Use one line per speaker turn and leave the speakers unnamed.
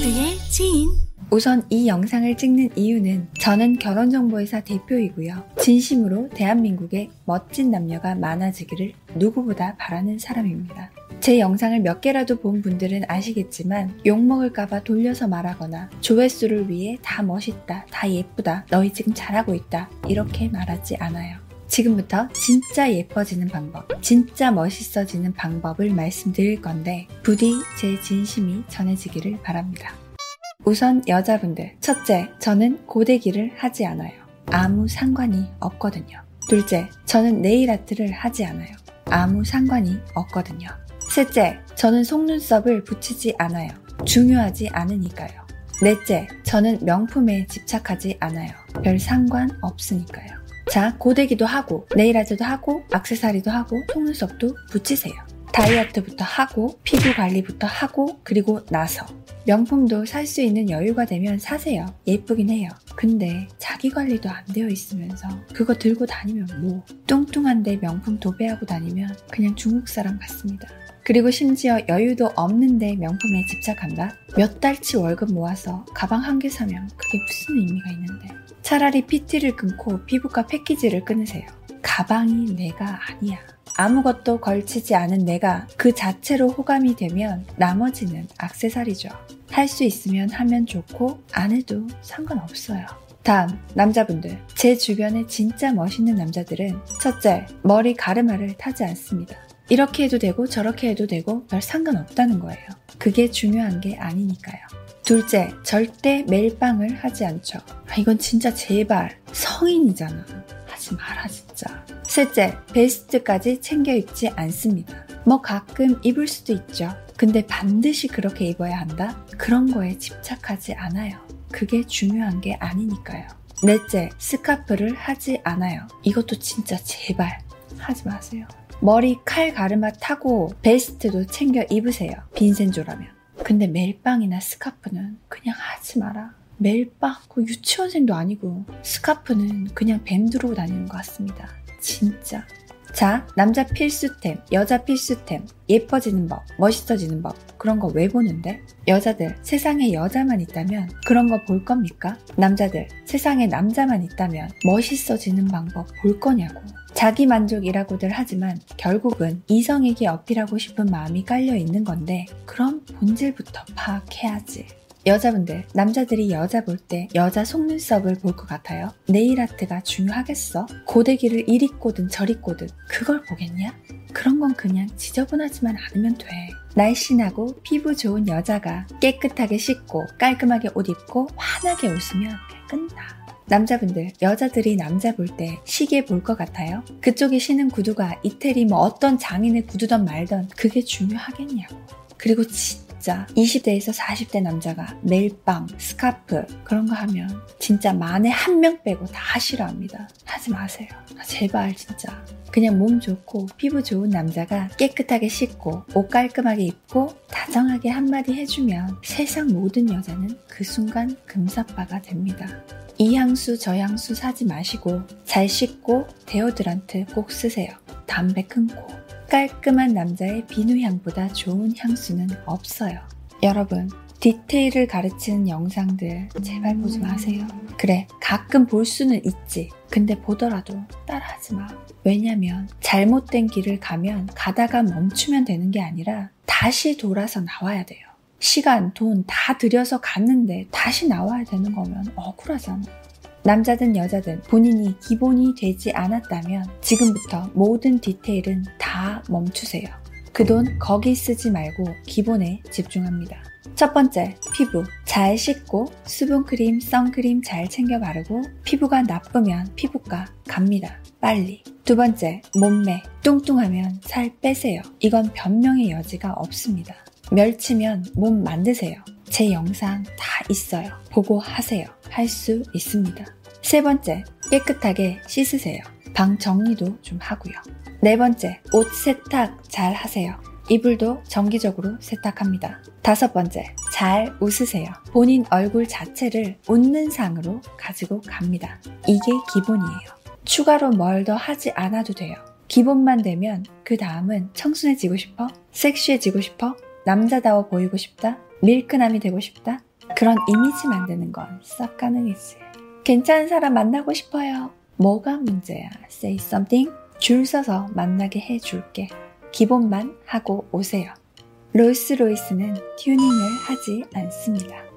모두의 지인.
우선 이 영상을 찍는 이유는 저는 결혼정보회사 대표이고요. 진심으로 대한민국에 멋진 남녀가 많아지기를 누구보다 바라는 사람입니다. 제 영상을 몇 개라도 본 분들은 아시겠지만 욕먹을까봐 돌려서 말하거나 조회수를 위해 다 멋있다, 다 예쁘다, 너희 지금 잘하고 있다 이렇게 말하지 않아요. 지금부터 진짜 예뻐지는 방법, 진짜 멋있어지는 방법을 말씀드릴 건데 부디 제 진심이 전해지기를 바랍니다. 우선 여자분들. 첫째, 저는 고데기를 하지 않아요. 아무 상관이 없거든요. 둘째, 저는 네일 아트를 하지 않아요. 아무 상관이 없거든요. 셋째, 저는 속눈썹을 붙이지 않아요. 중요하지 않으니까요. 넷째, 저는 명품에 집착하지 않아요. 별 상관 없으니까요. 자, 고데기도 하고, 네일 아트도 하고, 악세사리도 하고, 속눈썹도 붙이세요. 다이어트부터 하고, 피부 관리부터 하고, 그리고 나서. 명품도 살 수 있는 여유가 되면 사세요. 예쁘긴 해요. 근데 자기 관리도 안 되어 있으면서 그거 들고 다니면 뭐 뚱뚱한데 명품 도배하고 다니면 그냥 중국 사람 같습니다. 그리고 심지어 여유도 없는데 명품에 집착한다? 몇 달치 월급 모아서 가방 한 개 사면 그게 무슨 의미가 있는데. 차라리 PT를 끊고 피부과 패키지를 끊으세요. 가방이 내가 아니야. 아무것도 걸치지 않은 내가 그 자체로 호감이 되면 나머지는 악세사리죠. 할 수 있으면 하면 좋고 안 해도 상관없어요. 다음, 남자분들. 제 주변에 진짜 멋있는 남자들은 첫째, 머리 가르마를 타지 않습니다. 이렇게 해도 되고 저렇게 해도 되고 별 상관없다는 거예요. 그게 중요한 게 아니니까요. 둘째, 절대 멜빵을 하지 않죠. 아, 이건 진짜 제발 성인이잖아. 하지 마라 진짜. 셋째, 베스트까지 챙겨 입지 않습니다. 뭐 가끔 입을 수도 있죠. 근데 반드시 그렇게 입어야 한다? 그런 거에 집착하지 않아요. 그게 중요한 게 아니니까요. 넷째, 스카프를 하지 않아요. 이것도 진짜 제발 하지 마세요. 머리 칼 가르마 타고 베스트도 챙겨 입으세요. 빈센조라면. 근데 멜빵이나 스카프는 그냥 하지 마라. 멜빵, 그 유치원생도 아니고 스카프는 그냥 뱀 들고 다니는 것 같습니다. 진짜. 자, 남자 필수템, 여자 필수템, 예뻐지는 법, 멋있어지는 법, 그런 거 왜 보는데? 여자들, 세상에 여자만 있다면 그런 거 볼 겁니까? 남자들, 세상에 남자만 있다면 멋있어지는 방법 볼 거냐고. 자기 만족이라고들 하지만 결국은 이성에게 어필하고 싶은 마음이 깔려 있는 건데, 그럼 본질부터 파악해야지. 여자분들, 남자들이 여자 볼 때 여자 속눈썹을 볼 것 같아요? 네일 아트가 중요하겠어? 고데기를 이리 꼬든 저리 꼬든 그걸 보겠냐? 그런 건 그냥 지저분하지만 않으면 돼. 날씬하고 피부 좋은 여자가 깨끗하게 씻고 깔끔하게 옷 입고 환하게 웃으면 끝나. 남자분들, 여자들이 남자 볼 때 시계 볼 것 같아요? 그쪽에 신은 구두가 이태리 뭐 어떤 장인의 구두던 말던 그게 중요하겠냐고. 그리고 진짜 진짜 20대에서 40대 남자가 멜빵, 스카프 그런 거 하면 진짜 만에 한 명 빼고 다 싫어합니다. 하지 마세요. 아, 제발 진짜. 그냥 몸 좋고 피부 좋은 남자가 깨끗하게 씻고 옷 깔끔하게 입고 다정하게 한마디 해주면 세상 모든 여자는 그 순간 금사빠가 됩니다. 이 향수 저 향수 사지 마시고 잘 씻고 데오드란트 꼭 쓰세요. 담배 끊고 깔끔한 남자의 비누향보다 좋은 향수는 없어요. 여러분, 디테일을 가르치는 영상들 제발 보지 마세요. 그래, 가끔 볼 수는 있지. 근데 보더라도 따라하지 마. 왜냐면 잘못된 길을 가면 가다가 멈추면 되는 게 아니라 다시 돌아서 나와야 돼요. 시간, 돈 다 들여서 갔는데 다시 나와야 되는 거면 억울하잖아. 남자든 여자든 본인이 기본이 되지 않았다면 지금부터 모든 디테일은 다 멈추세요. 그 돈 거기 쓰지 말고 기본에 집중합니다. 첫 번째, 피부. 잘 씻고 수분크림, 선크림 잘 챙겨 바르고 피부가 나쁘면 피부과 갑니다. 빨리. 두 번째, 몸매. 뚱뚱하면 살 빼세요. 이건 변명의 여지가 없습니다. 멸치면 몸 만드세요. 제 영상 다 있어요. 보고 하세요. 할 수 있습니다. 세 번째, 깨끗하게 씻으세요. 방 정리도 좀 하고요. 네 번째, 옷 세탁 잘 하세요. 이불도 정기적으로 세탁합니다. 다섯 번째, 잘 웃으세요. 본인 얼굴 자체를 웃는 상으로 가지고 갑니다. 이게 기본이에요. 추가로 뭘 더 하지 않아도 돼요. 기본만 되면 그 다음은 청순해지고 싶어? 섹시해지고 싶어? 남자다워 보이고 싶다? 밀크남이 되고 싶다? 그런 이미지 만드는 건썩 가능했어요. 괜찮은 사람 만나고 싶어요. 뭐가 문제야? Say something. 줄 서서 만나게 해줄게. 기본만 하고 오세요. 롤스로이스는 튜닝을 하지 않습니다.